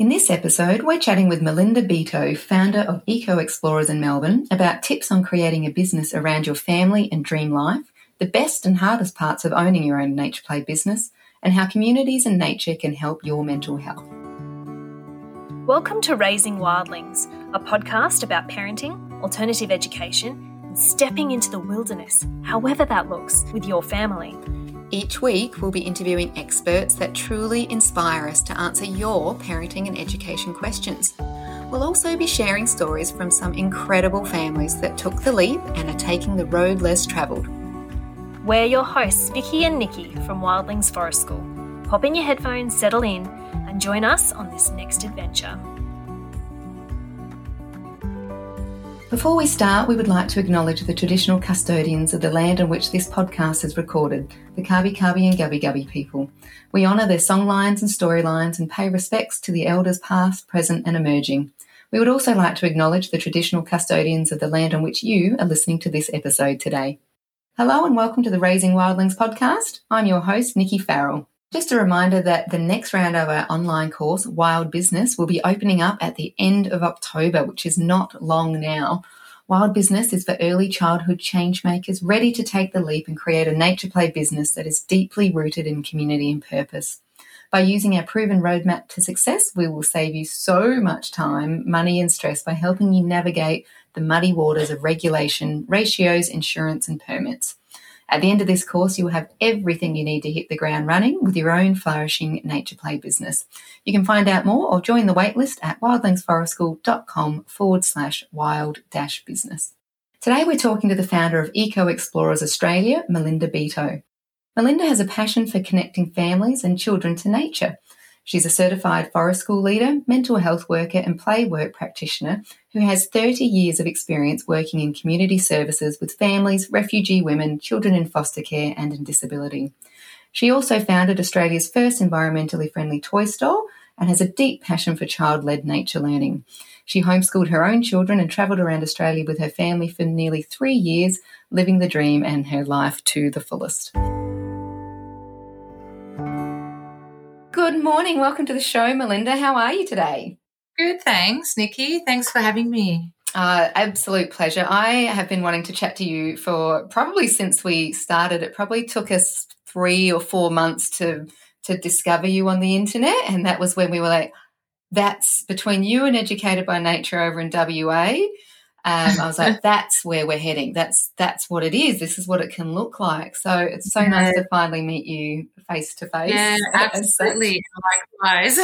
In this episode, we're chatting with Melinda Beto, founder of Eco Explorers in Melbourne, about tips on creating a business around your family and dream life, the best and hardest parts of owning your own nature play business, and how communities and nature can help your mental health. Welcome to Raising Wildlings, a podcast about parenting, alternative education, and stepping into the wilderness, however that looks, with your family. Each week, we'll be interviewing experts that truly inspire us to answer your parenting and education questions. We'll also be sharing stories from some incredible families that took the leap and are taking the road less travelled. We're your hosts, Vicky and Nikki from Wildlings Forest School. Pop in your headphones, settle in, and join us on this next adventure. Before we start, we would like to acknowledge the traditional custodians of the land on which this podcast is recorded, the Kabi Kabi and Gubbi Gubbi people. We honour their songlines and storylines and pay respects to the elders past, present, and emerging. We would also like to acknowledge the traditional custodians of the land on which you are listening to this episode today. Hello and welcome to the Raising Wildlings podcast. I'm your host, Nikki Farrell. Just a reminder that the next round of our online course, Wild Business, will be opening up at the end of October, which is not long now. Wild Business is for early childhood change makers ready to take the leap and create a nature play business that is deeply rooted in community and purpose. By using our proven roadmap to success, we will save you so much time, money, and stress by helping you navigate the muddy waters of regulation, ratios, insurance, and permits. At the end of this course, you will have everything you need to hit the ground running with your own flourishing nature play business. You can find out more or join the waitlist at wildlingsforestschool.com forward slash wild dash business. Today we're talking to the founder of Eco Explorers Australia, Melinda Beto. Melinda has a passion for connecting families and children to nature. She's a certified forest school leader, mental health worker, and play work practitioner who has 30 years of experience working in community services with families, refugee women, children in foster care, and in disability. She also founded Australia's first environmentally friendly toy store and has a deep passion for child led nature learning. She homeschooled her own children and travelled around Australia with her family for nearly three years, living the dream and her life to the fullest. Good morning. Welcome to the show, Melinda. How are you today? Good, thanks, Nikki. Thanks for having me. Uh, absolute pleasure. I have been wanting to chat to you for probably since we started. It probably took us three or four months to to discover you on the internet, and that was when we were like, "That's between you and Educated by Nature over in WA." Um, I was like, "That's where we're heading. That's that's what it is. This is what it can look like." So it's so yeah. nice to finally meet you face to face. Yeah, absolutely. Likewise.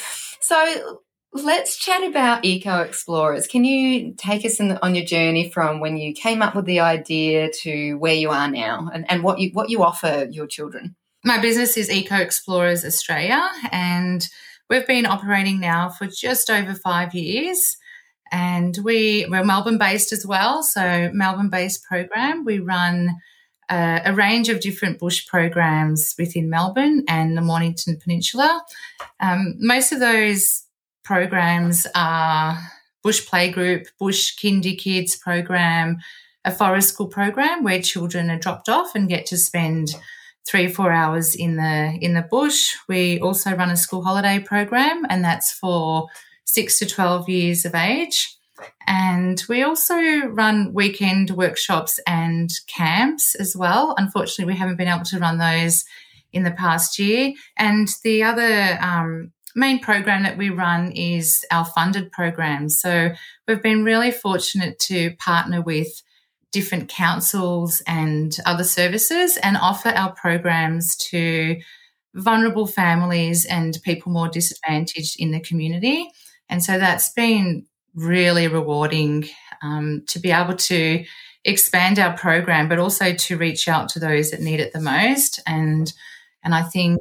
so let's chat about Eco Explorers. Can you take us the, on your journey from when you came up with the idea to where you are now, and, and what you what you offer your children? My business is Eco Explorers Australia, and we've been operating now for just over five years. And we, we're Melbourne based as well. So, Melbourne based program. We run uh, a range of different bush programs within Melbourne and the Mornington Peninsula. Um, most of those programs are Bush Playgroup, Bush Kindy Kids program, a forest school program where children are dropped off and get to spend three or four hours in the in the bush. We also run a school holiday program, and that's for six to twelve years of age. And we also run weekend workshops and camps as well. Unfortunately, we haven't been able to run those in the past year. And the other um, main program that we run is our funded program. So we've been really fortunate to partner with different councils and other services and offer our programs to vulnerable families and people more disadvantaged in the community. And so that's been really rewarding um, to be able to expand our program, but also to reach out to those that need it the most. And and I think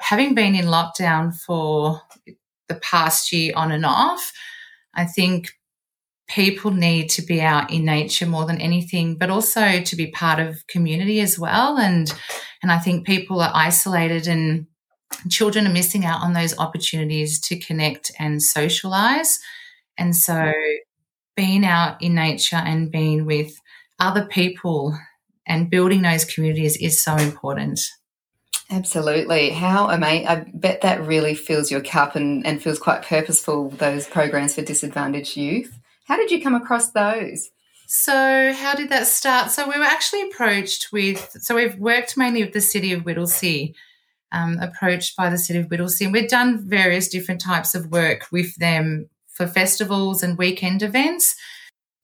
having been in lockdown for the past year on and off, I think people need to be out in nature more than anything, but also to be part of community as well. And and I think people are isolated and children are missing out on those opportunities to connect and socialize. And so being out in nature and being with other people and building those communities is so important. Absolutely. How amazing. I bet that really fills your cup and, and feels quite purposeful, those programs for disadvantaged youth. How did you come across those? So, how did that start? So, we were actually approached with, so we've worked mainly with the city of Whittlesea, um, approached by the city of Whittlesea. And we've done various different types of work with them for festivals and weekend events.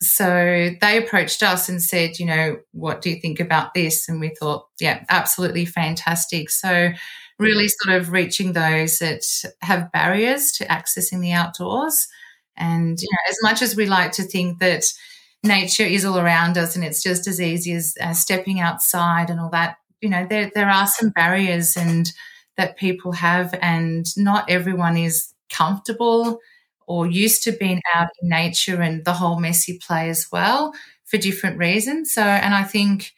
So, they approached us and said, you know, what do you think about this? And we thought, yeah, absolutely fantastic. So, really sort of reaching those that have barriers to accessing the outdoors. And, you know, as much as we like to think that, nature is all around us and it's just as easy as uh, stepping outside and all that you know there there are some barriers and that people have and not everyone is comfortable or used to being out in nature and the whole messy play as well for different reasons. So and i think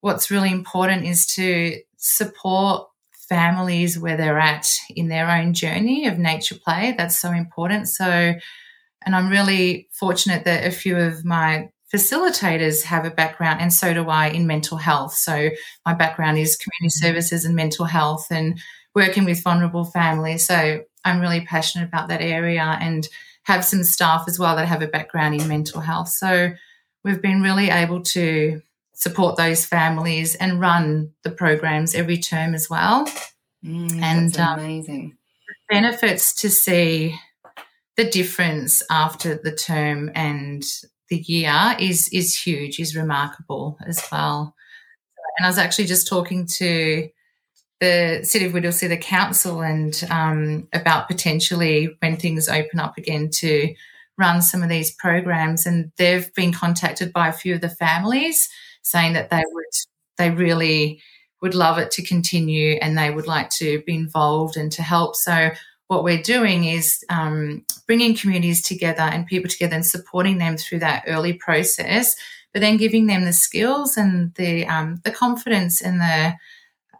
what's really important is to support families where they're at in their own journey of nature play. That's so important. So and I'm really fortunate that a few of my facilitators have a background, and so do I, in mental health. So my background is community mm-hmm. services and mental health and working with vulnerable families. So I'm really passionate about that area and have some staff as well that have a background in mental health. So we've been really able to support those families and run the programs every term as well. Mm, and um, amazing. benefits to see the difference after the term and the year is is huge, is remarkable as well. And I was actually just talking to the City of Whittlesea, the council, and um, about potentially when things open up again to run some of these programs. And they've been contacted by a few of the families saying that they would, they really would love it to continue and they would like to be involved and to help. So what we're doing is um, bringing communities together and people together and supporting them through that early process, but then giving them the skills and the um, the confidence and the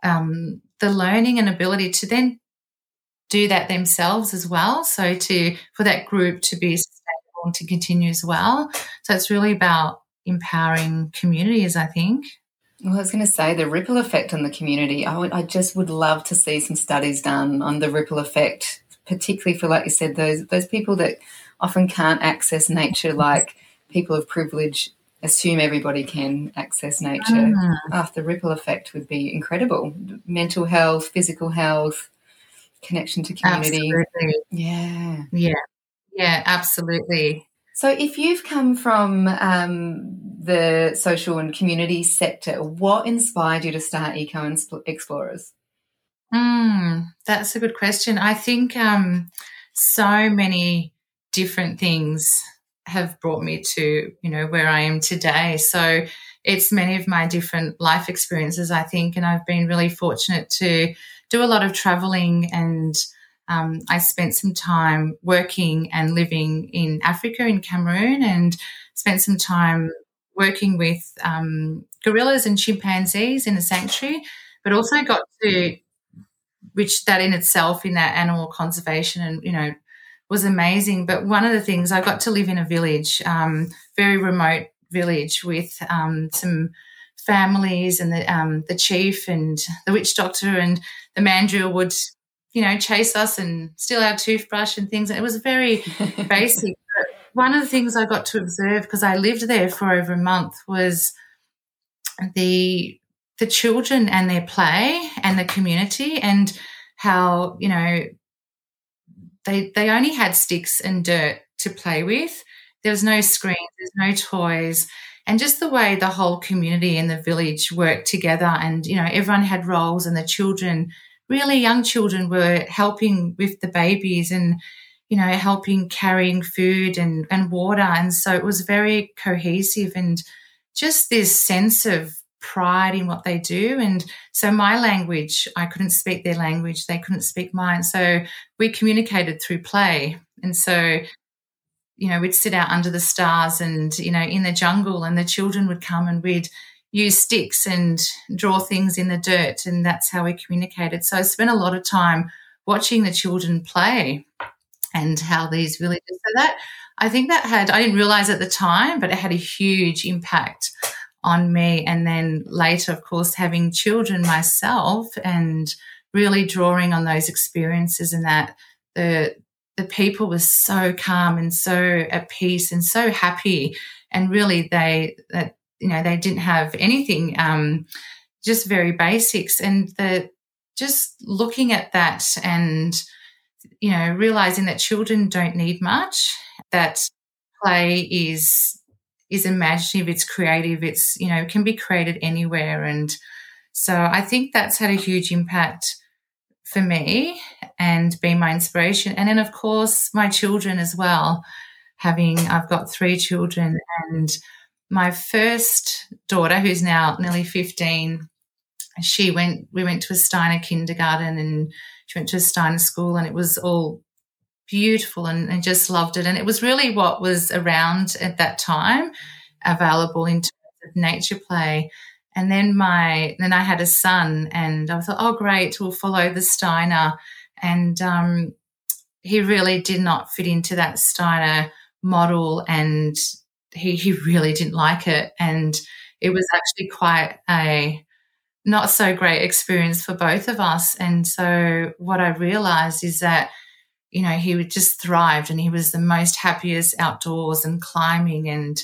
um, the learning and ability to then do that themselves as well. So to for that group to be sustainable and to continue as well. So it's really about empowering communities, I think. Well, I was going to say the ripple effect on the community. I, would, I just would love to see some studies done on the ripple effect, particularly for, like you said, those those people that often can't access nature, like people of privilege assume everybody can access nature. Mm. Oh, the ripple effect would be incredible. Mental health, physical health, connection to community. Absolutely. Yeah. Yeah. Yeah, absolutely. So, if you've come from um, the social and community sector, what inspired you to start Eco Explorers? Mm, that's a good question. I think um, so many different things have brought me to you know where I am today. So it's many of my different life experiences, I think, and I've been really fortunate to do a lot of traveling and um, I spent some time working and living in Africa, in Cameroon, and spent some time working with um, gorillas and chimpanzees in a sanctuary, but also got to, which that in itself, in that animal conservation and, you know, was amazing. But one of the things I got to live in a village, um, very remote village with um, some families and the um, the chief and the witch doctor and the mandrill would you know, chase us and steal our toothbrush and things. It was very basic. But one of the things I got to observe because I lived there for over a month was the the children and their play and the community and how you know they they only had sticks and dirt to play with. There was no screens, there's no toys, and just the way the whole community and the village worked together. And you know, everyone had roles, and the children really young children were helping with the babies and you know helping carrying food and, and water. And so it was very cohesive and just this sense of pride in what they do. And so my language i couldn't speak their language they couldn't speak mine. So we communicated through play. And so you know we'd sit out under the stars and you know in the jungle and the children would come and we'd use sticks and draw things in the dirt, and that's how we communicated. So I spent a lot of time watching the children play and how these villages. So that I think that had I didn't realize at the time, but it had a huge impact on me. And then later, of course, having children myself and really drawing on those experiences and that the the people were so calm and so at peace and so happy and really they that you know they didn't have anything um, just very basics. And the just looking at that and you know realizing that children don't need much that play is is imaginative it's creative it's you know can be created anywhere. And so i think that's had a huge impact for me and been my inspiration. And then of course my children as well having i've got three children and my first daughter who's now nearly 15 she went we went to a steiner kindergarten and she went to a steiner school and it was all beautiful and, and just loved it. And it was really what was around at that time available in terms of nature play. And then my then i had a son and i thought oh great we'll follow the steiner. And um, he really did not fit into that steiner model and he, he really didn't like it and it was actually quite a not so great experience for both of us. And so what I realized is that, you know, he just thrived and he was the most happiest outdoors and climbing and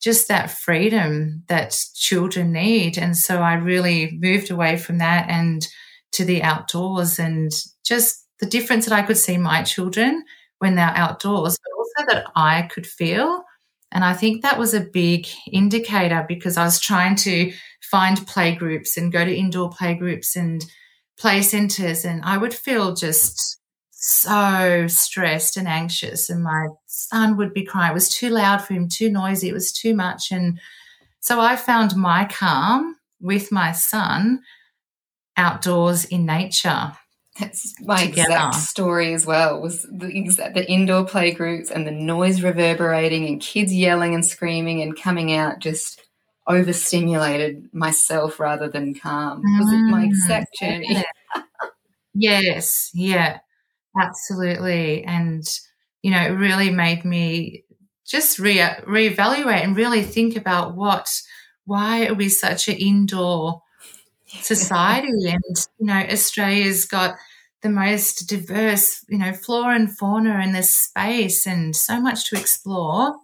just that freedom that children need. And so I really moved away from that and to the outdoors and just the difference that I could see my children when they're outdoors, but also that I could feel. And I think that was a big indicator because I was trying to find play groups and go to indoor play groups and play centers. And I would feel just so stressed and anxious. And my son would be crying. It was too loud for him, too noisy. It was too much. And so I found my calm with my son outdoors in nature. That's my together. exact story as well. Was the exact the indoor play groups and the noise reverberating and kids yelling and screaming and coming out just overstimulated myself rather than calm. Mm. Was it my exact journey? yes, yeah, absolutely. And, you know, it really made me just re reevaluate and really think about what, why are we such an indoor society? and, you know, Australia's got the most diverse, you know, flora and fauna in this space and so much to explore.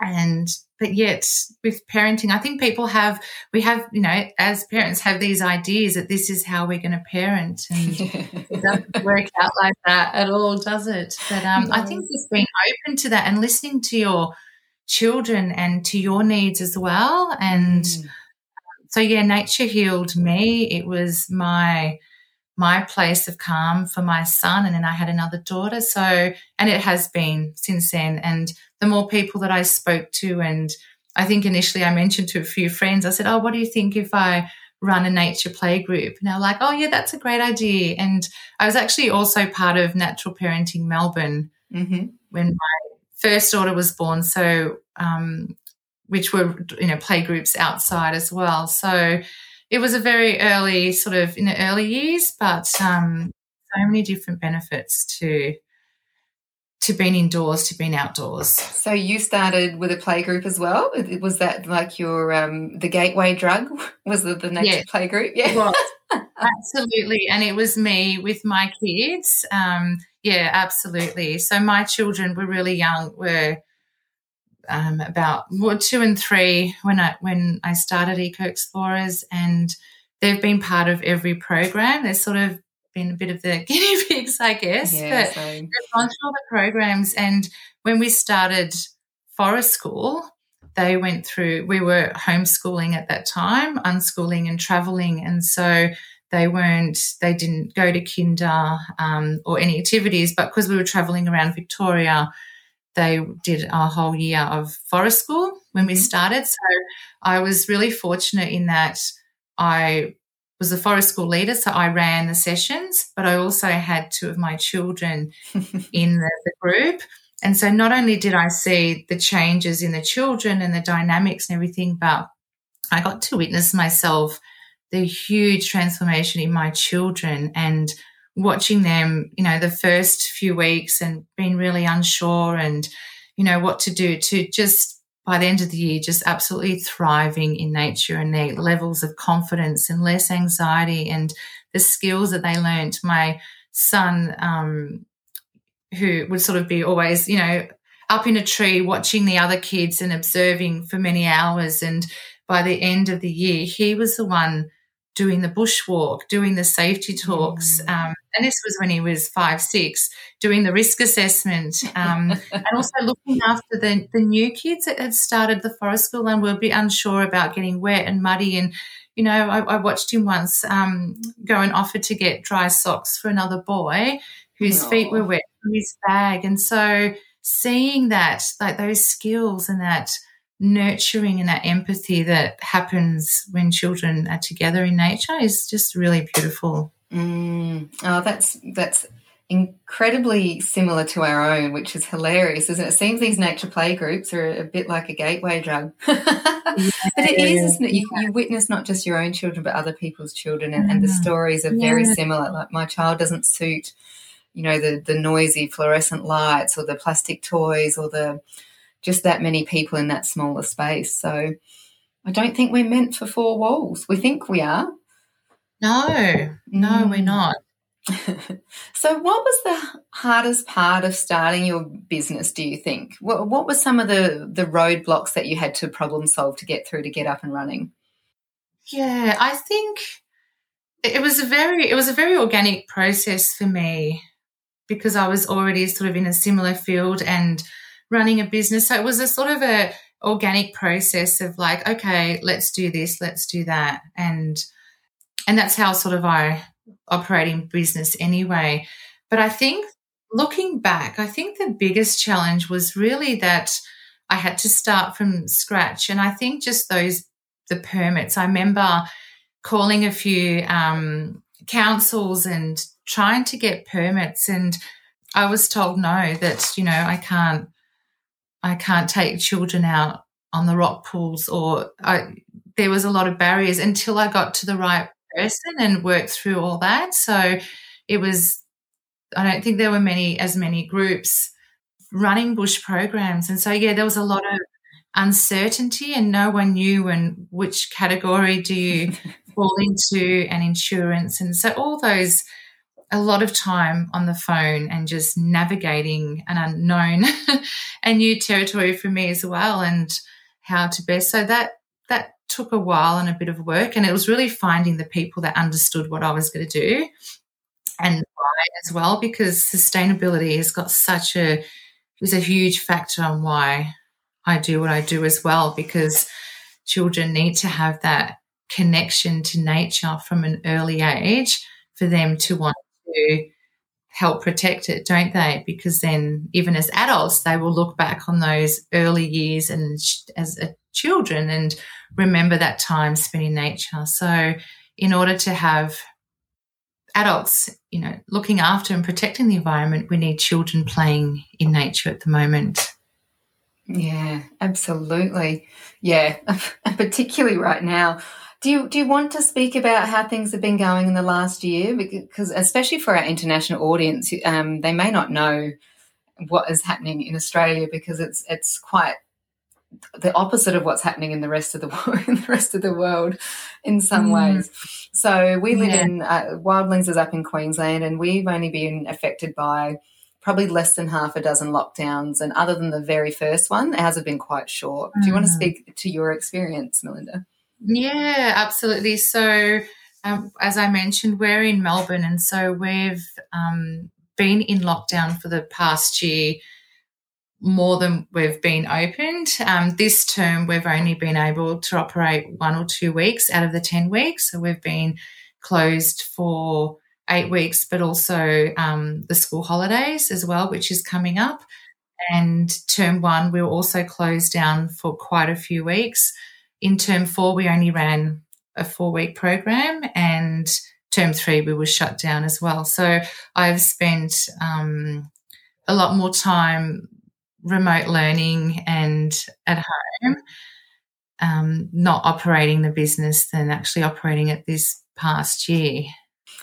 And but yet with parenting i think people have we have you know as parents have these ideas that this is how we're going to parent and it doesn't work out like that at all does it but um, no. i think just being open to that and listening to your children and to your needs as well and mm. So yeah nature healed me. It was my my place of calm for my son and then i had another daughter. So and it has been since then. And the more people that i spoke to and i think initially i mentioned to a few friends i said oh what do you think if i run a nature play group? And they're like oh yeah that's a great idea. And i was actually also part of natural parenting melbourne mm-hmm. when my first daughter was born. So um, which were you know play groups outside as well so it was a very early sort of in the early years, but um, so many different benefits to to being indoors, to being outdoors. So you started with a play group as well. Was that like your um, the gateway drug? Was the, the nature yeah. play group? Yeah, absolutely. And it was me with my kids. Um, yeah, absolutely. So my children were really young. Were um, about well, two and three when I when I started Eco Explorers, and they've been part of every program. They've sort of been a bit of the guinea pigs, I guess. Yeah, but they've gone through all the programs, and when we started Forest School, they went through. We were homeschooling at that time, unschooling and traveling, and so they weren't they didn't go to kinder um, or any activities but because we were traveling around victoria they did a whole year of forest school when we mm-hmm. started. So I was really fortunate in that I was the forest school leader, so I ran the sessions, but I also had two of my children in the, the, group. And so not only did I see the changes in the children and the dynamics and everything, but I got to witness myself the huge transformation in my children and watching them, you know, the first few weeks and being really unsure and, you know, what to do to just by the end of the year just absolutely thriving in nature and their levels of confidence and less anxiety and the skills that they learned. My son, um, who would sort of be always, you know, up in a tree watching the other kids and observing for many hours. And by the end of the year, he was the one doing the bushwalk, doing the safety talks. Mm. Um, and this was when he was five, six, doing the risk assessment um, and also looking after the, the new kids that had started the forest school and were a bit unsure about getting wet and muddy. And, you know, I, I watched him once um, go and offer to get dry socks for another boy whose feet were wet from his bag. And so seeing that, like those skills and that – nurturing and that empathy that happens when children are together in nature is just really beautiful. Mm. Oh, that's that's incredibly similar to our own, which is hilarious, isn't it? It seems these nature play groups are a bit like a gateway drug. yeah, but it is, isn't it? You, you, witness not just your own children, but other people's children, and, mm. and the mm. stories are yeah. very similar. Like my child doesn't suit, you know, the the noisy fluorescent lights or the plastic toys or the just that many people in that smaller space. So I don't think we're meant for four walls. We think we are. No, no, mm. we're not. so, what was the hardest part of starting your business? Do you think? What, what were some of the the roadblocks that you had to problem solve to get through to get up and running? Yeah, I think it was a very it was a very organic process for me because I was already sort of in a similar field and running a business. So it was a sort of a organic process of like, okay, let's do this, let's do that. And and that's how sort of I operating business anyway. But I think looking back, I think the biggest challenge was really that I had to start from scratch. And I think just those the permits. I remember calling a few um, councils and trying to get permits and I was told no, that, you know, I can't I can't take children out on the rock pools or I, there was a lot of barriers until I got to the right person and worked through all that. So it was, I don't think there were many, as many groups running bush programs. And so, yeah, there was a lot of uncertainty and no one knew and which category do you fall into and insurance. And so all those a lot of time on the phone and just navigating an unknown and new territory for me as well and how to best. So that that took a while and a bit of work and it was really finding the people that understood what I was going to do and why as well because sustainability has got such a is a huge factor on why I do what I do as well because children need to have that connection to nature from an early age for them to want to help protect it, don't they? Because then, even as adults, they will look back on those early years and as children and remember that time spent in nature. So, in order to have adults, you know, looking after and protecting the environment, we need children playing in nature at the moment. Yeah, absolutely. Yeah, particularly right now. Do you do you want to speak about how things have been going in the last year? Because especially for our international audience, um, they may not know what is happening in Australia because it's it's quite the opposite of what's happening in the rest of the in the rest of the world in some mm. ways. So we live yeah. in uh, Wildlings is up in Queensland, and we've only been affected by probably less than half a dozen lockdowns. And other than the very first one, ours have been quite short. Mm. Do you want to mm. speak to your experience, Melinda? Yeah, absolutely. So, um, as I mentioned, we're in Melbourne, and so we've um, been in lockdown for the past year more than we've been opened. Um, this term, we've only been able to operate one or two weeks out of the 10 weeks. So, we've been closed for eight weeks, but also um, the school holidays as well, which is coming up. And term one, we were also closed down for quite a few weeks in term four, we only ran a four week program, and term three, we were shut down as well. So I've spent um, a lot more time remote learning and at home, um, not operating the business than actually operating it this past year.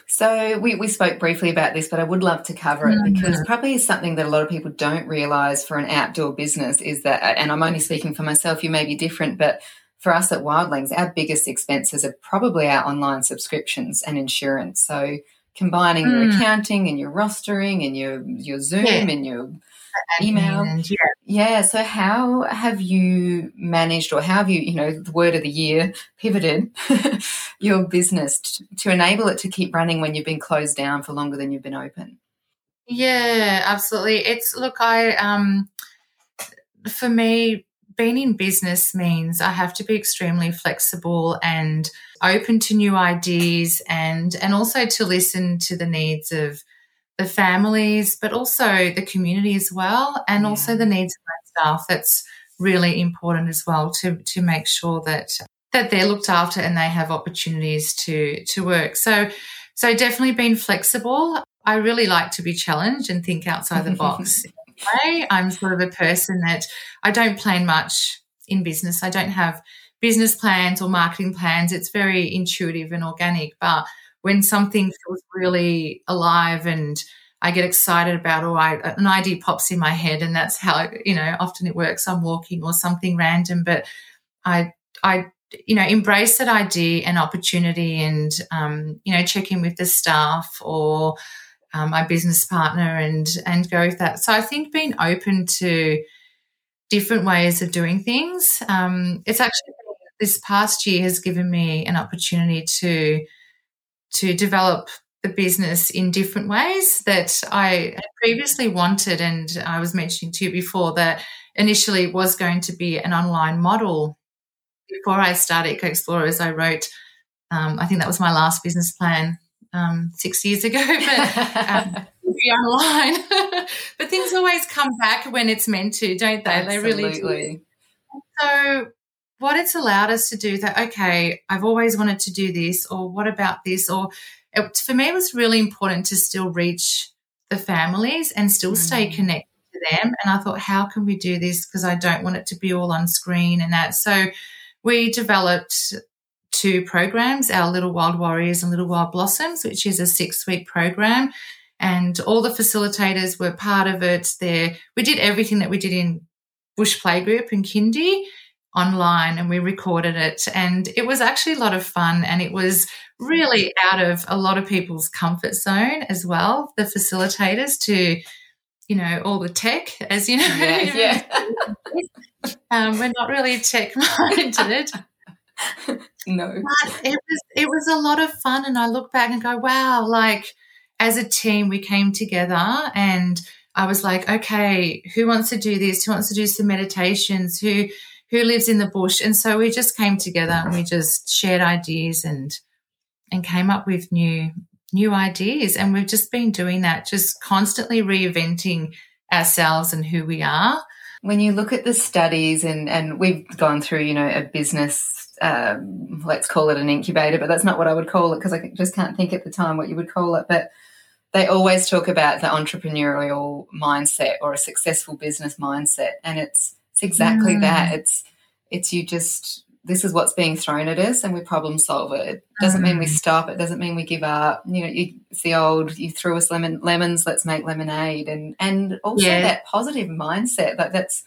So we, we spoke briefly about this, but I would love to cover it Mm. because probably something that a lot of people don't realize for an outdoor business is that, and I'm only speaking for myself, you may be different, but for us at Wildlings, our biggest expenses are probably our online subscriptions and insurance. So combining your Mm. accounting and your rostering and your your Zoom Yeah. and your email. And, yeah. Yeah. So how have you managed, or how have you, you know, the word of the year, pivoted your business to, to enable it to keep running when you've been closed down for longer than you've been open? Yeah, absolutely. It's look, I um for me, being in business means I have to be extremely flexible and open to new ideas and and also to listen to the needs of the families, but also the community as well, and Yeah. also the needs of my staff. That's really important as well to to make sure that that they're looked after and they have opportunities to to work. So so definitely being flexible. I really like to be challenged and think outside the box. Anyway, I'm sort of a person that I don't plan much in business. I don't have business plans or marketing plans. It's very intuitive and organic. But when something feels really alive and I get excited about, or I, an idea pops in my head, and that's how you know often it works. I'm walking or something random, but I I you know embrace that idea and opportunity, and um, you know check in with the staff or um, my business partner and and go with that. So I think being open to different ways of doing things. Um, it's actually this past year has given me an opportunity to to develop the business in different ways that I previously wanted, and I was mentioning to you before that initially it was going to be an online model. Before I started Eco Explorers, I wrote. Um, I think that was my last business plan um, six years ago, but um, online. but things always come back when it's meant to, don't they? They really do. So, what it's allowed us to do that, okay, I've always wanted to do this, or what about this? Or it, for me, it was really important to still reach the families and still stay Mm. connected to them. And I thought, how can we do this? Because I don't want it to be all on screen and that. So, we developed two programs our Little Wild Warriors and Little Wild Blossoms, which is a six week program. And all the facilitators were part of it. There, we did everything that we did in Bush Playgroup and Kindy online, and we recorded it. And it was actually a lot of fun, and it was really out of a lot of people's comfort zone as well. The facilitators to, you know, all the tech, as you know, Yeah, yeah. um, we're not really tech minded. no. But it was it was a lot of fun, and I look back and go, wow! Like as a team, we came together, and I was like, okay, who wants to do this? Who wants to do some meditations? Who who lives in the bush? And so we just came together and we just shared ideas and and came up with new new ideas, and we've just been doing that, just constantly reinventing ourselves and who we are. When you look at the studies, and, and we've gone through, you know, a business, um, let's call it an incubator, but that's not what I would call it because I just can't think at the time what you would call it. But they always talk about the entrepreneurial mindset or a successful business mindset, and it's it's exactly Mm. that. It's it's you just this is what's being thrown at us, and we problem solve it. It doesn't mean we Mm. stop. It doesn't mean we give up. You know, you, it's the old you threw us lemon lemons, let's make lemonade, and and also Yeah. that positive mindset. Like that's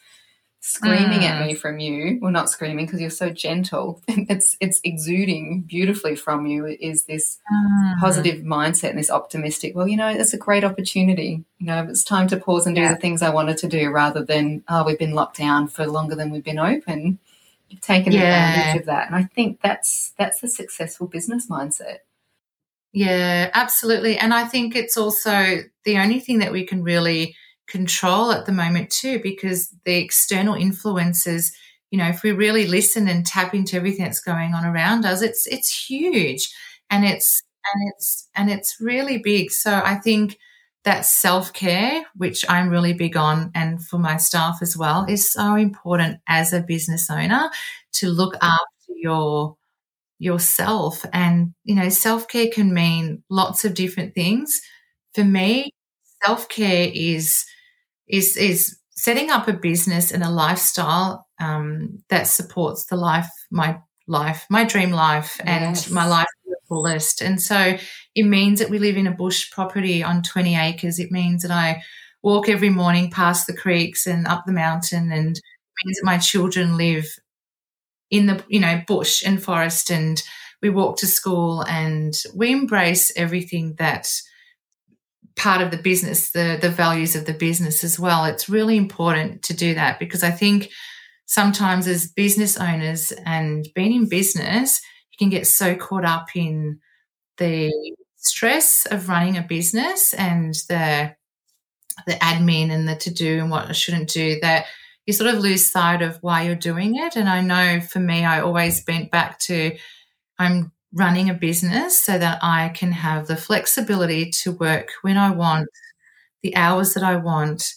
screaming at Mm. me from you. Well, not screaming because you're so gentle. it's it's exuding beautifully from you. Is this Mm. positive mindset and this optimistic? Well, you know, it's a great opportunity. You know, it's time to pause and do Yeah. the things I wanted to do rather than oh, we've been locked down for longer than we've been open. You've taken Yeah. advantage of that, and I think that's that's the successful business mindset. Yeah, absolutely. And I think it's also the only thing that we can really control at the moment too, because the external influences, you know, if we really listen and tap into everything that's going on around us, it's it's huge and it's and it's and it's really big. So I think that self-care, which I'm really big on and for my staff as well, is so important as a business owner to look after your yourself and you know self-care can mean lots of different things for me self-care is is is setting up a business and a lifestyle um, that supports the life my life my dream life and Yes. my life fullest. And so it means that we live in a bush property on 20 acres. It means that I walk every morning past the creeks and up the mountain and it means that my children live in the, you know, bush and forest and we walk to school and we embrace everything that part of the business, the the values of the business as well. It's really important to do that because I think sometimes as business owners and being in business, you can get so caught up in the stress of running a business and the the admin and the to do and what I shouldn't do that you sort of lose sight of why you're doing it. And I know for me, I always bent back to I'm running a business so that I can have the flexibility to work when I want, the hours that I want,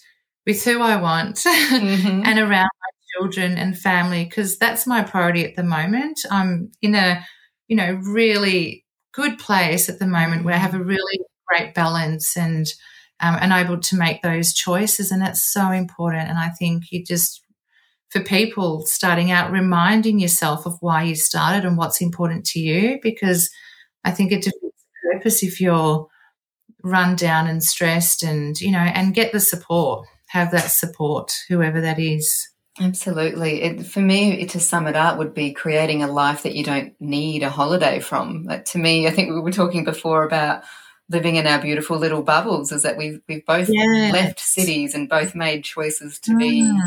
with who I want, mm-hmm. and around my children and family, because that's my priority at the moment. I'm in a, you know, really good place at the moment where I have a really great balance and um, and able to make those choices, and that's so important. And I think you just for people starting out, reminding yourself of why you started and what's important to you, because I think it defeats the purpose if you're run down and stressed and, you know, and get the support, have that support, whoever that is. Absolutely. It, for me, to sum it up, would be creating a life that you don't need a holiday from. Like, to me, I think we were talking before about living in our beautiful little bubbles. Is that we've we've both yes. left cities and both made choices to mm. be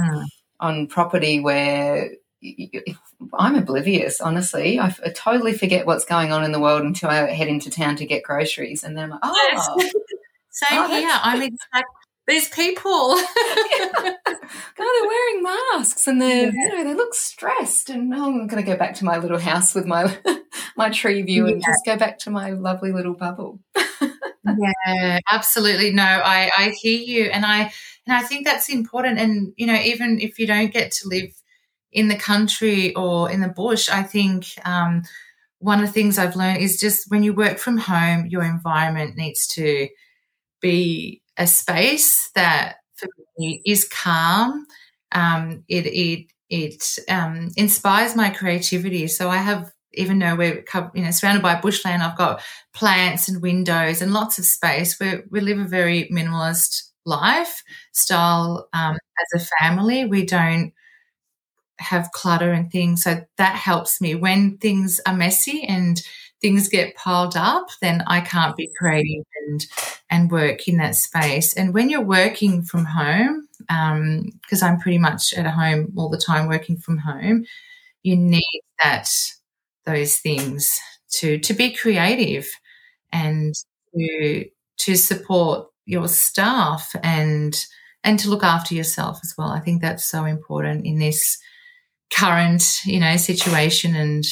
on property where I'm oblivious, honestly. I, totally forget what's going on in the world until I head into town to get groceries, and then I'm like, oh, yes. same oh, here. I'm exact. These people, God, they're wearing masks and they're yeah. you know they look stressed, and oh, I'm going to go back to my little house with my my tree view and just go back to my lovely little bubble. Yeah, absolutely. No, I I hear you, and I and I think that's important. And, you know, even if you don't get to live in the country or in the bush, I think um, one of the things I've learned is just when you work from home, your environment needs to be a space that for me is calm. Um, it it it um, inspires my creativity. So I have even though we're you know surrounded by bushland, I've got plants and windows and lots of space. We we live a very minimalist lifestyle um, as a family. We don't have clutter and things. So that helps me. When things are messy and things get piled up, then I can't be creative and and work in that space. And when you're working from home, because um, I'm pretty much at home all the time working from home, you need that those things to to be creative and to to support your staff and and to look after yourself as well. I think that's so important in this current, you know, situation and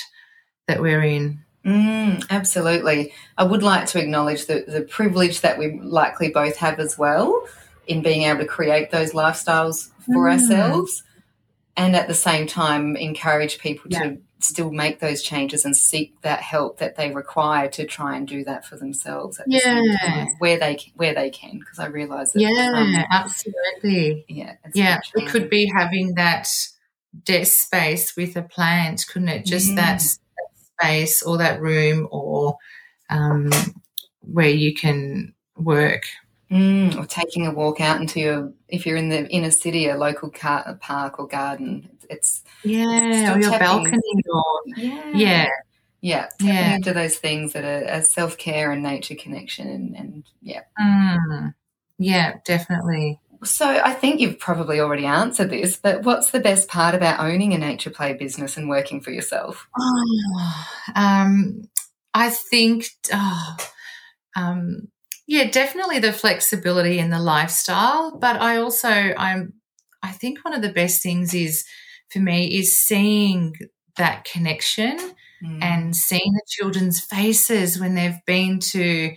that we're in. Mm, absolutely. I would like to acknowledge the, the privilege that we likely both have as well in being able to create those lifestyles for mm. ourselves and at the same time encourage people yeah. to still make those changes and seek that help that they require to try and do that for themselves yeah. the where they where they can because i realize that yeah um, absolutely. Yeah yeah it could be having that desk space with a plant couldn't it? Just yeah. that space or that room or um, where you can work Mm, or taking a walk out into your, if you're in the inner city, a local car, park or garden. It's yeah, or your balcony, or yeah, yeah, yeah, yeah. into those things that are, are self care and nature connection, and, and yeah, mm, yeah, definitely. So I think you've probably already answered this, but what's the best part about owning a nature play business and working for yourself? Oh, um, I think. Oh, um, yeah, definitely the flexibility and the lifestyle. But I also, I'm, I think one of the best things is for me is seeing that connection mm. and seeing the children's faces when they've been to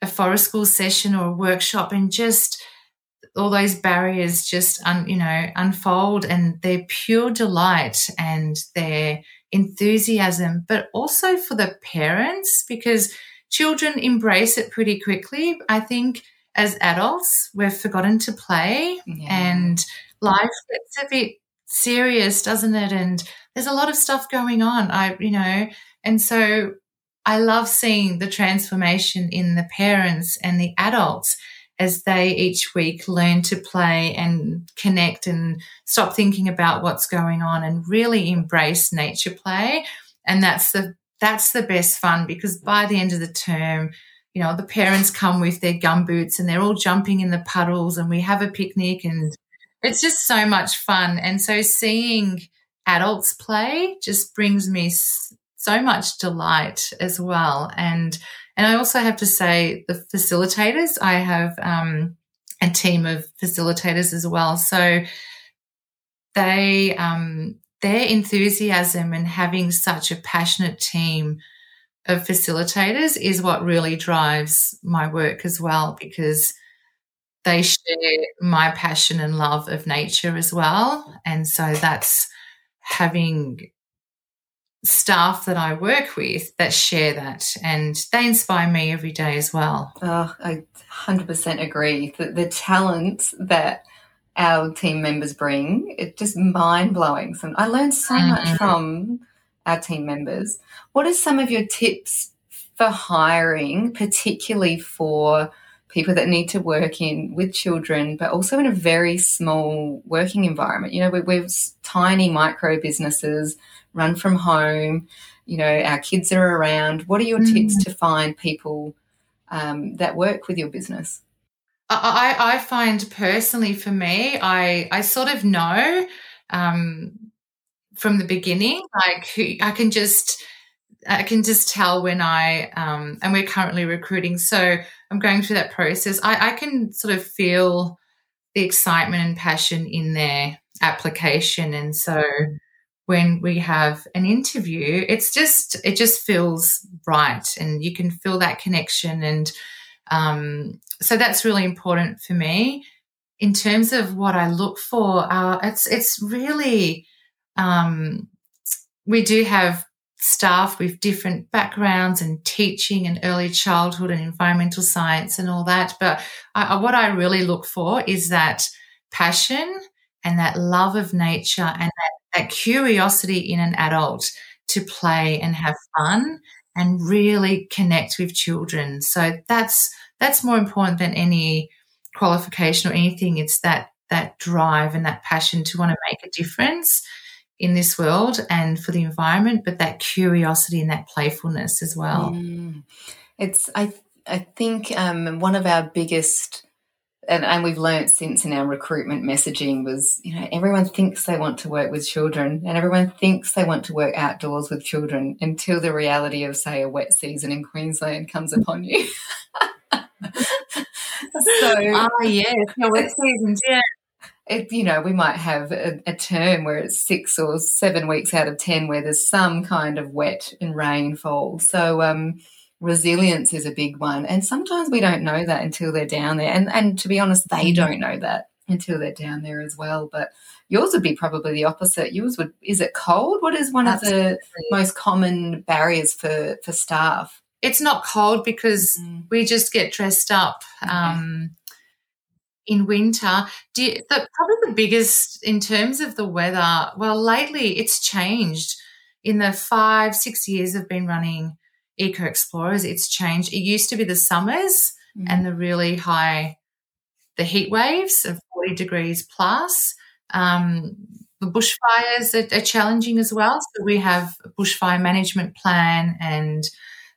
a forest school session or a workshop and just all those barriers just un, you know unfold and their pure delight and their enthusiasm but also for the parents because children embrace it pretty quickly. I think as adults, we've forgotten to play yeah. and life gets a bit serious, doesn't it? And there's a lot of stuff going on. I, you know, and so I love seeing the transformation in the parents and the adults as they each week learn to play and connect and stop thinking about what's going on and really embrace nature play. And that's the that's the best fun because by the end of the term, you know, the parents come with their gum boots and they're all jumping in the puddles and we have a picnic and it's just so much fun. And so seeing adults play just brings me so much delight as well. And and I also have to say the facilitators. I have um, a team of facilitators as well. So they um, their enthusiasm and having such a passionate team of facilitators is what really drives my work as well because they share my passion and love of nature as well. And so that's having staff that I work with that share that and they inspire me every day as well. Oh, I 100% agree. that the talent that our team members bring, it's just mind blowing. So I learned so mm-hmm. much from our team members. What are some of your tips for hiring, particularly for people that need to work in with children, but also in a very small working environment? You know, we're, we're tiny micro businesses run from home. You know, our kids are around. What are your mm. tips to find people um, that work with your business? I, I find personally for me, I, I sort of know um, from the beginning, like I can just, I can just tell when I, um, and we're currently recruiting. So I'm going through that process. I, I can sort of feel the excitement and passion in their application. And so when we have an interview, it's just it just feels right, and you can feel that connection, and um, so that's really important for me. In terms of what I look for, uh, it's it's really um, we do have staff with different backgrounds and teaching and early childhood and environmental science and all that. But I, what I really look for is that passion and that love of nature and that that curiosity in an adult to play and have fun and really connect with children. So that's that's more important than any qualification or anything. It's that that drive and that passion to want to make a difference in this world and for the environment, but that curiosity and that playfulness as well. Mm. It's I I think um, one of our biggest and, and we've learned since in our recruitment messaging was, you know, everyone thinks they want to work with children and everyone thinks they want to work outdoors with children until the reality of, say, a wet season in Queensland comes upon you. so, oh, yes, no, wet seasons, yeah. It, you know, we might have a, a, term where it's six or seven weeks out of 10 where there's some kind of wet and rainfall. So, um, resilience is a big one. And sometimes we don't know that until they're down there. And and to be honest, they mm-hmm. don't know that until they're down there as well. But yours would be probably the opposite. Yours would is it cold? What is one Absolutely. of the most common barriers for for staff? It's not cold because mm. we just get dressed up. Um, in winter, you, the, probably the biggest in terms of the weather. Well, lately it's changed. In the five, six years I've been running, Eco Explorers, it's changed. It used to be the summers mm. and the really high, the heat waves of 40 degrees plus. Um, the bushfires are, are, challenging as well. So we have a bushfire management plan and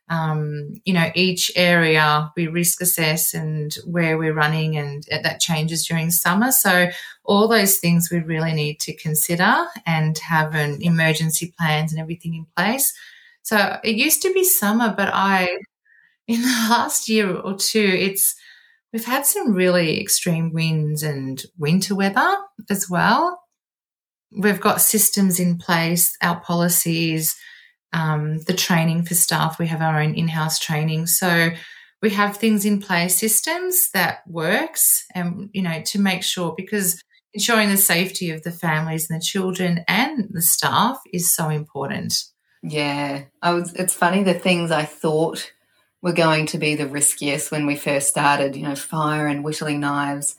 um, you know, each area we risk assess and where we're running, and that changes during summer. So, all those things we really need to consider and have an emergency plans and everything in place. So it used to be summer, but I, in the last year or two, it's, we've had some really extreme winds and winter weather as well. We've got systems in place, our policies, um, the training for staff. We have our own in-house training. So we have things in place, systems that works and, you know, to make sure because ensuring the safety of the families and the children and the staff is so important. Yeah, I was. It's funny the things I thought were going to be the riskiest when we first started. You know, fire and whittling knives,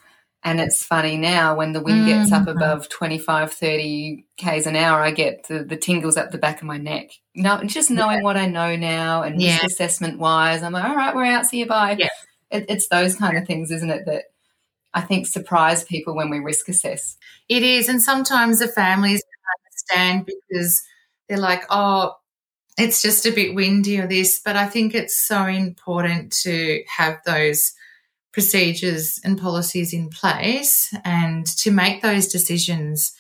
And it's funny now when the wind gets up Mhm. above 25, 30 Ks an hour, I get the, the tingles up the back of my neck. No, just knowing what I know now and Yeah. risk assessment wise, I'm like, all right, we're out, see you bye. Yeah. It, it's those kind of things, isn't it, that I think surprise people when we risk assess. It is, and sometimes the families understand because they're like, "Oh, it's just a bit windy or this." But I think it's so important to have those procedures and policies in place and to make those decisions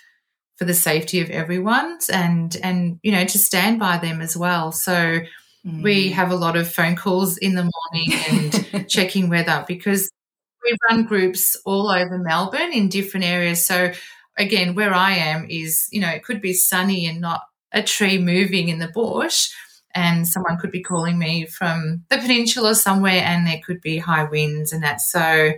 for the safety of everyone and and you know to stand by them as well. So Mm. we have a lot of phone calls in the morning and checking weather because we run groups all over Melbourne in different areas. So again, where I am is, you know, it could be sunny and not a tree moving in the bush. And someone could be calling me from the peninsula somewhere and there could be high winds and that. So,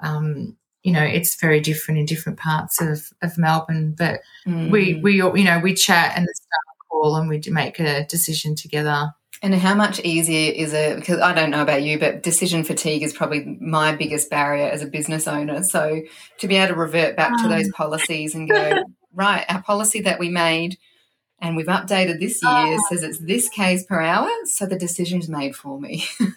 um, you know, it's very different in different parts of, of Melbourne. But Mm. we, we, all- you know, we chat and the staff call and we make a decision together. And how much easier is it? Because I don't know about you, but decision fatigue is probably my biggest barrier as a business owner. So to be able to revert back to those policies and go, right, our policy that we made and we've updated this year says it's this Ks per hour. So the decision's made for me.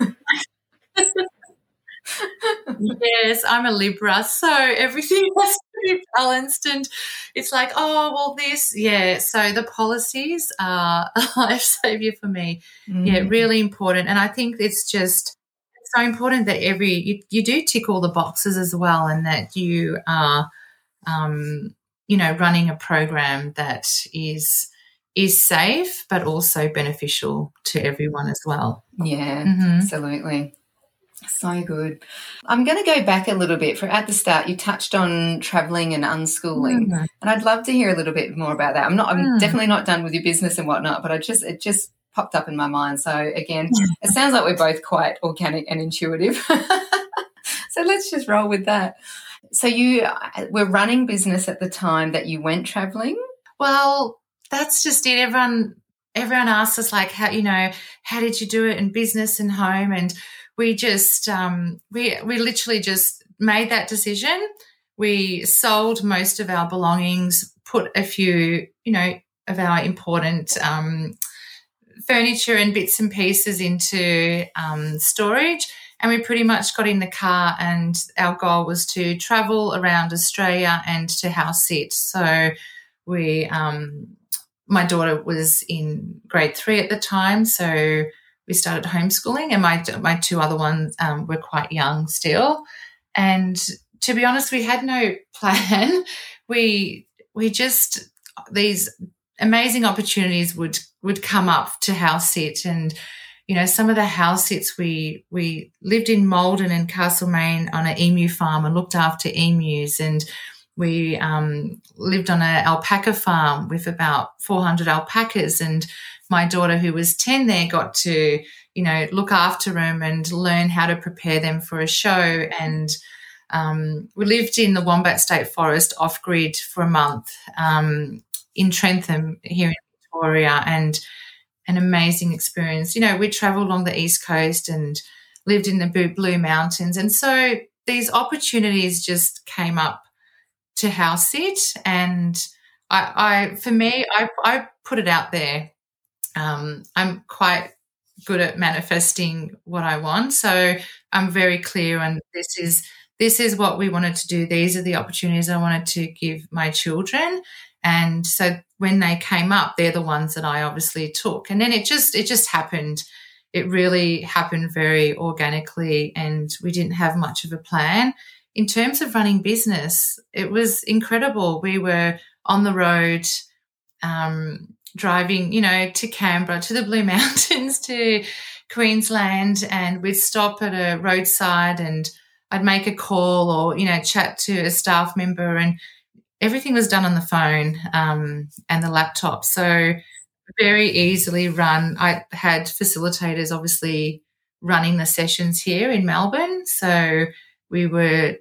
yes, I'm a Libra, so everything has to be balanced. And it's like, oh, well, this, yeah. So the policies are a life savior for me. Yeah, Mm. really important. And I think it's just it's so important that every you, you do tick all the boxes as well, and that you are, um, you know, running a program that is is safe but also beneficial to everyone as well. Yeah, Mhm. absolutely. So good. I'm going to go back a little bit. For at the start, you touched on traveling and unschooling, Mm. and I'd love to hear a little bit more about that. I'm not. I'm Mm. definitely not done with your business and whatnot, but I just it just popped up in my mind. So again, it sounds like we're both quite organic and intuitive. so let's just roll with that. So you uh, were running business at the time that you went traveling. Well, that's just it. Everyone everyone asks us like how you know how did you do it in business and home? And we just um, we we literally just made that decision. We sold most of our belongings put a few you know of our important um, furniture and bits and pieces into um, storage. And we pretty much got in the car and our goal was to travel around australia and to house sit so we um, my daughter was in grade three at the time so we started homeschooling and my my two other ones um, were quite young still. And to be honest we had no plan. We we just these amazing opportunities would would come up to house sit and you know some of the house sits we we lived in Maldon and Castlemaine on an emu farm and looked after emus and we um, lived on an alpaca farm with about 400 alpacas and my daughter who was 10 there got to you know look after them and learn how to prepare them for a show. And um, we lived in the wombat state forest off grid for a month um, in trentham here in victoria and an amazing experience. You know we traveled along the east coast and lived in the blue mountains and so these opportunities just came up to house it. and I, I for me I, I put it out there. Um, i'm quite good at manifesting what i want so i'm very clear and this is this is what we wanted to do. These are the opportunities i wanted to give my children and so when they came up they're the ones that i obviously took. And then it just it just happened. It really happened very organically and we didn't have much of a plan in terms of running business, it was incredible. We were on the road, um, driving, you know, to Canberra, to the Blue Mountains, to Queensland, and we'd stop at a roadside and I'd make a call or, you know, chat to a staff member and everything was done on the phone um, and the laptop. So very easily run. I had facilitators obviously running the sessions here in Melbourne. So we were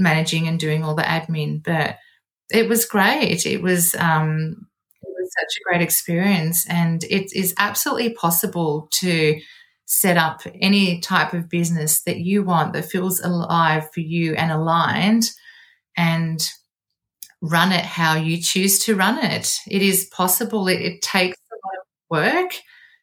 managing and doing all the admin, but it was great. It was um, it was such a great experience, and it is absolutely possible to set up any type of business that you want that feels alive for you and aligned and run it how you choose to run it. It is possible. It, it takes a lot of work.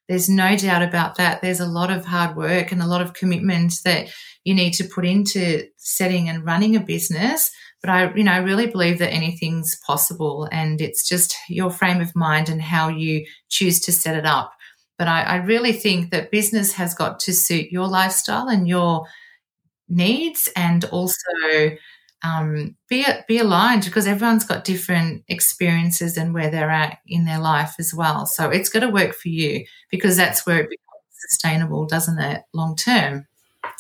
There's no doubt about that. There's a lot of hard work and a lot of commitment that you need to put into setting and running a business. But I, you know, I really believe that anything's possible and it's just your frame of mind and how you choose to set it up. But I, I really think that business has got to suit your lifestyle and your needs and also um, be be aligned because everyone's got different experiences and where they're at in their life as well. So it's got to work for you because that's where it becomes sustainable, doesn't it, long term?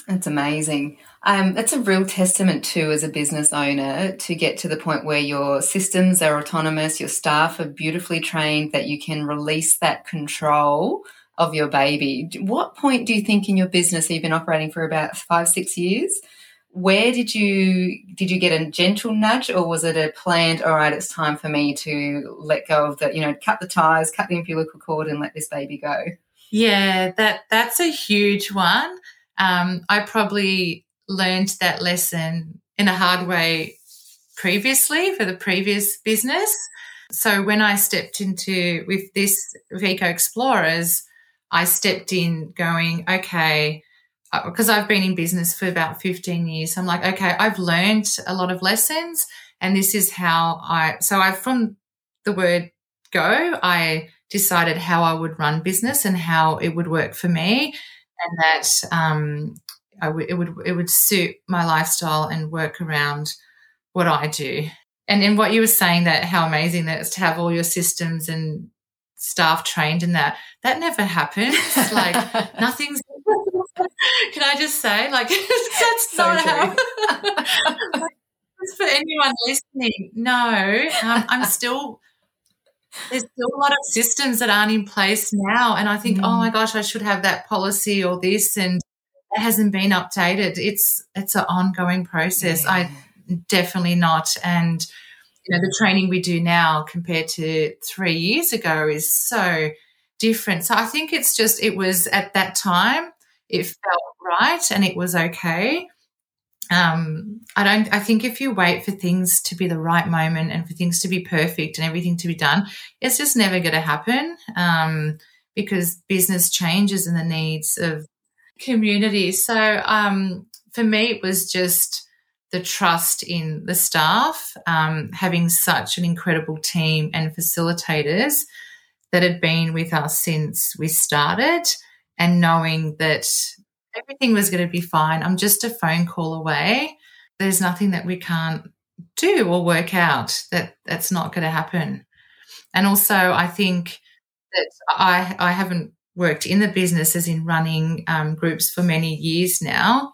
That's amazing. Um, that's a real testament too, as a business owner, to get to the point where your systems are autonomous, your staff are beautifully trained, that you can release that control of your baby. What point do you think in your business you've been operating for about five, six years? where did you did you get a gentle nudge or was it a planned all right it's time for me to let go of the you know cut the ties cut the umbilical cord and let this baby go yeah that that's a huge one um, i probably learned that lesson in a hard way previously for the previous business so when i stepped into with this Eco Explorers i stepped in going okay because uh, I've been in business for about 15 years. I'm like, okay, I've learned a lot of lessons and this is how I, so I, from the word go, I decided how I would run business and how it would work for me and that, um, w- it would, it would suit my lifestyle and work around what I do. And in what you were saying that how amazing that is to have all your systems and staff trained in that, that never happens. like nothing's can I just say, like, that's so not how. for anyone listening, no, um, I'm still. There's still a lot of systems that aren't in place now, and I think, mm. oh my gosh, I should have that policy or this, and it hasn't been updated. It's it's an ongoing process. Yeah. I definitely not, and you know the training we do now compared to three years ago is so different. So I think it's just it was at that time it felt right and it was okay. Um, I don't, I think if you wait for things to be the right moment and for things to be perfect and everything to be done, it's just never going to happen. Um, because business changes and the needs of community. So, um, for me, it was just the trust in the staff, um, having such an incredible team and facilitators that had been with us since we started and knowing that everything was going to be fine. I'm just a phone call away. There's nothing that we can't do or work out that that's not going to happen. And also, I think that I I haven't worked in the business as in running um, groups for many years now.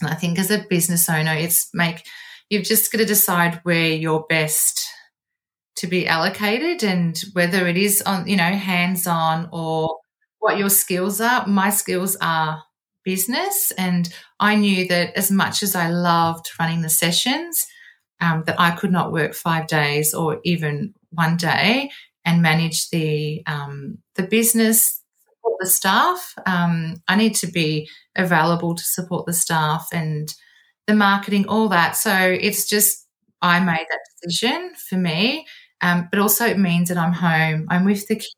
And I think as a business owner, it's make you've just got to decide where you're best to be allocated and whether it is on you know hands on or what your skills are. My skills are business, and I knew that as much as I loved running the sessions, um, that I could not work five days or even one day and manage the um, the business, support the staff. Um, I need to be available to support the staff and the marketing, all that. So it's just I made that decision for me, um, but also it means that I'm home. I'm with the kids.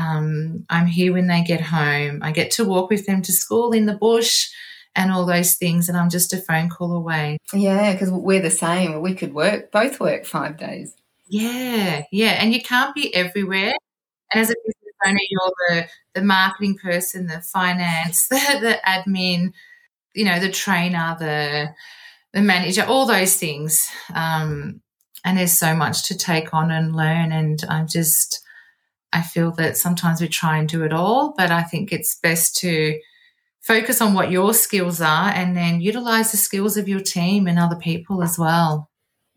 Um, I'm here when they get home. I get to walk with them to school in the bush and all those things, and I'm just a phone call away. Yeah, because we're the same. We could work, both work five days. Yeah, yeah. And you can't be everywhere. And as a business owner, you're the, the marketing person, the finance, the, the admin, you know, the trainer, the the manager, all those things. Um, and there's so much to take on and learn. And I'm just I feel that sometimes we try and do it all, but I think it's best to focus on what your skills are and then utilize the skills of your team and other people as well.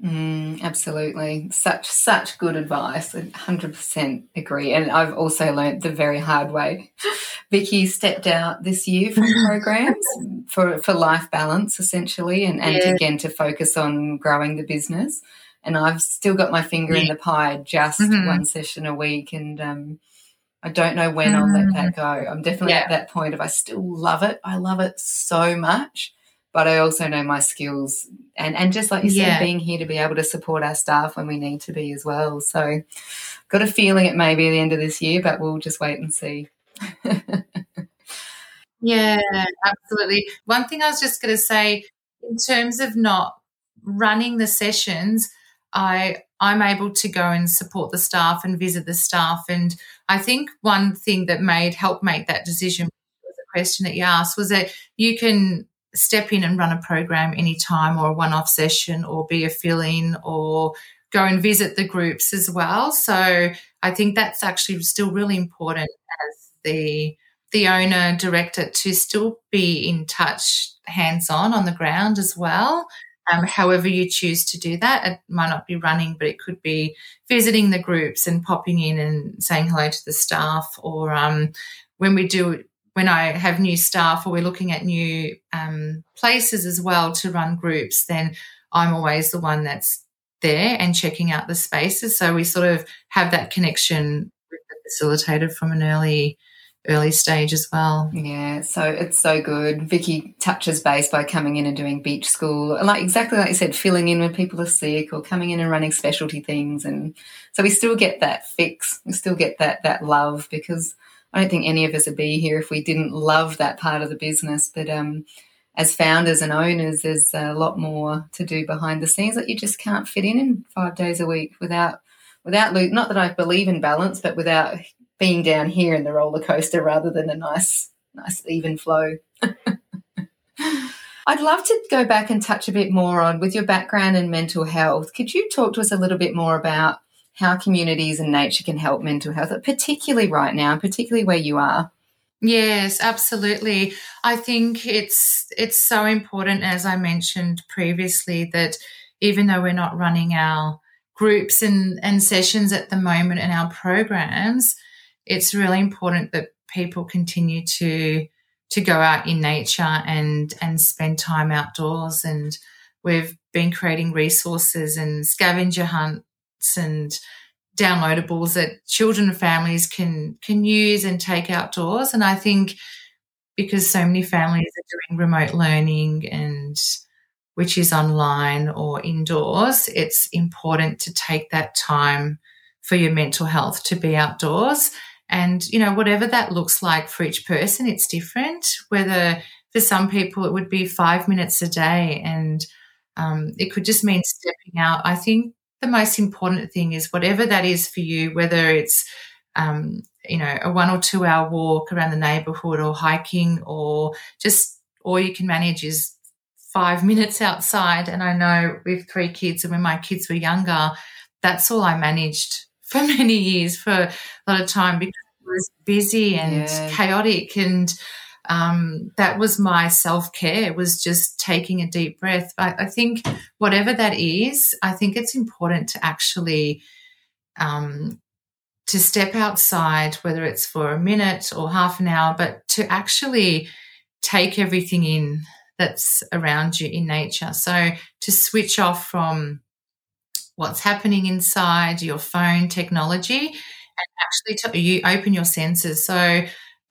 Mm, absolutely. Such such good advice. I 100% agree. And I've also learned the very hard way. Vicky stepped out this year from programs for, for life balance, essentially, and, and yeah. again to focus on growing the business and I've still got my finger yeah. in the pie, just mm-hmm. one session a week, and um, I don't know when mm-hmm. I'll let that mm. go. I'm definitely yeah. at that point of I still love it. I love it so much, but I also know my skills and and just like you Yeah. said, being here to be able to support our staff when we need to be as well. So, got a feeling it may be the end of this year, but we'll just wait and see. Yeah, absolutely. One thing I was just going to say, in terms of not running the sessions, I I'm able to go and support the staff and visit the staff. And I think one thing that made help make that decision was the question that you asked was that you can step in and run a program anytime or a one-off session or be a fill-in or go and visit the groups as well. So I think that's actually still really important as the the owner director to still be in touch hands on on the ground as well. Um, however, you choose to do that, it might not be running, but it could be visiting the groups and popping in and saying hello to the staff. Or um, when we do, when I have new staff or we're looking at new um, places as well to run groups, then I'm always the one that's there and checking out the spaces. So we sort of have that connection with the facilitator from an early early stage as well. Yeah, so it's so good. Vicky touches base by coming in and doing beach school, like exactly like you said, filling in when people are sick or coming in and running specialty things, and so we still get that fix. We still get that that love because I don't think any of us would be here if we didn't love that part of the business. But um, as founders and owners, there's a lot more to do behind the scenes that you just can't fit in in five days a week without without not that I believe in balance, but without being down here in the roller coaster rather than a nice, nice even flow. I'd love to go back and touch a bit more on with your background in mental health. Could you talk to us a little bit more about how communities and nature can help mental health, particularly right now, particularly where you are? Yes, absolutely. I think it's it's so important, as I mentioned previously, that even though we're not running our groups and, and sessions at the moment and our programs, it's really important that people continue to to go out in nature and and spend time outdoors. And we've been creating resources and scavenger hunts and downloadables that children and families can can use and take outdoors. And I think because so many families are doing remote learning and which is online or indoors, it's important to take that time for your mental health to be outdoors. And, you know, whatever that looks like for each person, it's different. Whether for some people it would be five minutes a day and um, it could just mean stepping out. I think the most important thing is whatever that is for you, whether it's, um, you know, a one or two hour walk around the neighborhood or hiking or just all you can manage is five minutes outside. And I know with three kids and when my kids were younger, that's all I managed for many years for a lot of time because was busy and Yeah. chaotic and um, that was my self care was just taking a deep breath. I, I think whatever that is, I think it's important to actually um, to step outside, whether it's for a minute or half an hour, but to actually take everything in that's around you in nature. So to switch off from what's happening inside your phone technology and actually to you open your senses. So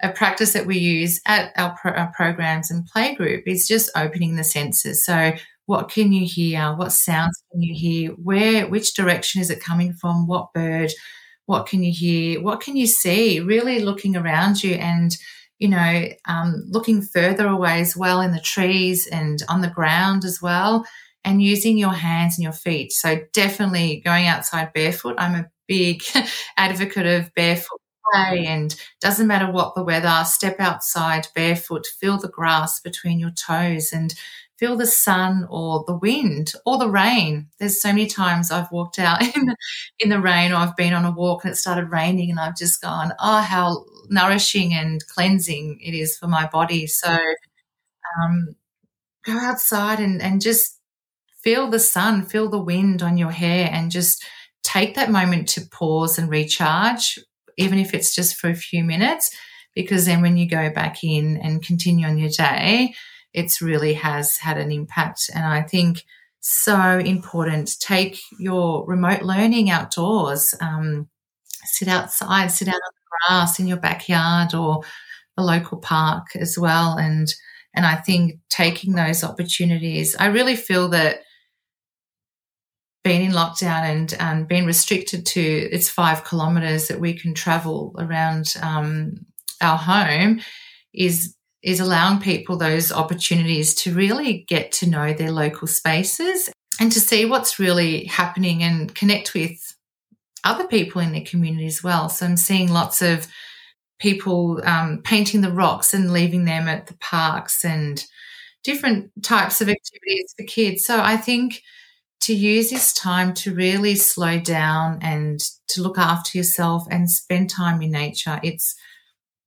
a practice that we use at our, pro- our programs and playgroup is just opening the senses. So what can you hear? What sounds can you hear? Where, which direction is it coming from? What bird? What can you hear? What can you see? Really looking around you and, you know, um, looking further away as well in the trees and on the ground as well, and using your hands and your feet. So definitely going outside barefoot. I'm a big advocate of barefoot play and doesn't matter what the weather, step outside barefoot, feel the grass between your toes and feel the sun or the wind or the rain. There's so many times I've walked out in the, in the rain or I've been on a walk and it started raining and I've just gone, oh, how nourishing and cleansing it is for my body. So um, go outside and, and just feel the sun, feel the wind on your hair and just take that moment to pause and recharge, even if it's just for a few minutes, because then when you go back in and continue on your day, it's really has had an impact. And I think so important. Take your remote learning outdoors. Um, sit outside, sit out on the grass in your backyard or a local park as well, and And I think taking those opportunities, I really feel that being in lockdown and, and being restricted to it's five kilometers that we can travel around um, our home is is allowing people those opportunities to really get to know their local spaces and to see what's really happening and connect with other people in their community as well. So I'm seeing lots of people um, painting the rocks and leaving them at the parks and different types of activities for kids. So I think to use this time to really slow down and to look after yourself and spend time in nature. It's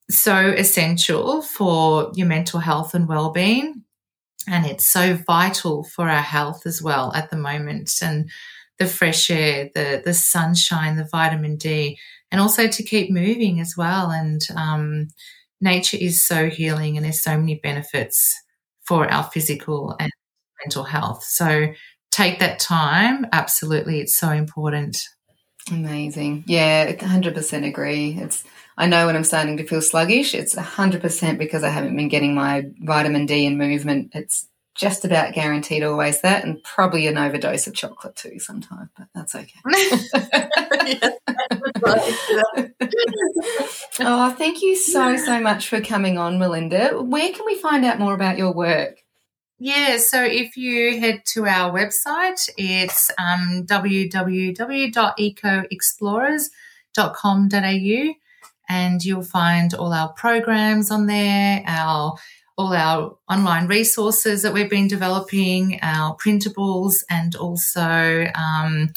so essential for your mental health and well-being and it's so vital for our health as well at the moment. And the fresh air the the sunshine the vitamin d and also to keep moving as well. And um, nature is so healing and there's so many benefits for our physical and mental health. So take that time. Absolutely, it's so important. Amazing. Yeah, 100% agree. It's I know when I'm starting to feel sluggish, it's 100% because I haven't been getting my vitamin D and movement. It's just about guaranteed always that, and probably an overdose of chocolate too sometimes, but that's okay. oh, thank you so, so much for coming on, Melinda. Where can we find out more about your work? Yeah, so if you head to our website, it's um, www.ecoexplorers.com.au and you'll find all our programs on there, our all our online resources that we've been developing, our printables, and also um,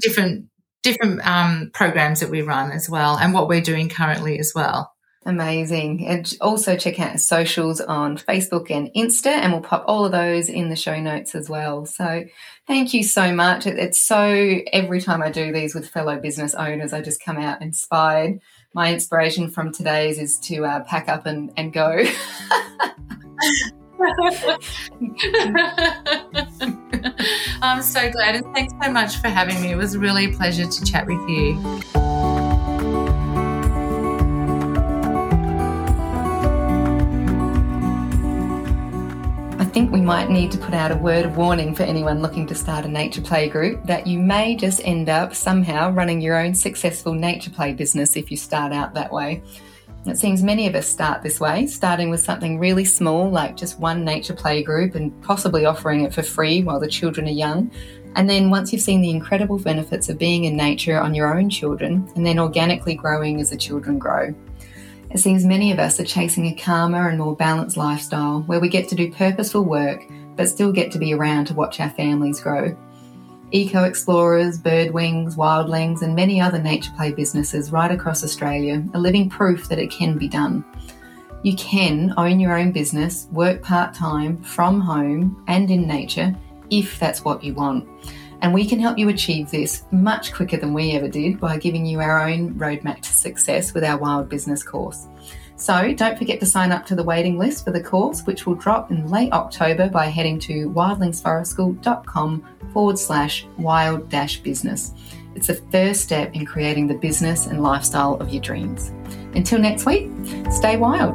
different different um, programs that we run as well, and what we're doing currently as well. Amazing. And also check out socials on Facebook and Insta, and we'll pop all of those in the show notes as well. So thank you so much. It's so, every time I do these with fellow business owners, I just come out inspired. My inspiration from today's is to uh, pack up and, and go. I'm so glad, and thanks so much for having me. It was really a pleasure to chat with you. Think we might need to put out a word of warning for anyone looking to start a nature play group that you may just end up somehow running your own successful nature play business if you start out that way. It seems many of us start this way, starting with something really small like just one nature play group and possibly offering it for free while the children are young. And then once you've seen the incredible benefits of being in nature on your own children, and then organically growing as the children grow. It seems many of us are chasing a calmer and more balanced lifestyle where we get to do purposeful work but still get to be around to watch our families grow. Eco Explorers, Birdwings, Wildlings, and many other nature play businesses right across Australia are living proof that it can be done. You can own your own business, work part time, from home, and in nature if that's what you want. And we can help you achieve this much quicker than we ever did by giving you our own roadmap to success with our Wild Business course. So don't forget to sign up to the waiting list for the course, which will drop in late October by heading to wildlingsforestschool.com forward slash wild dash business. It's the first step in creating the business and lifestyle of your dreams. Until next week, stay wild.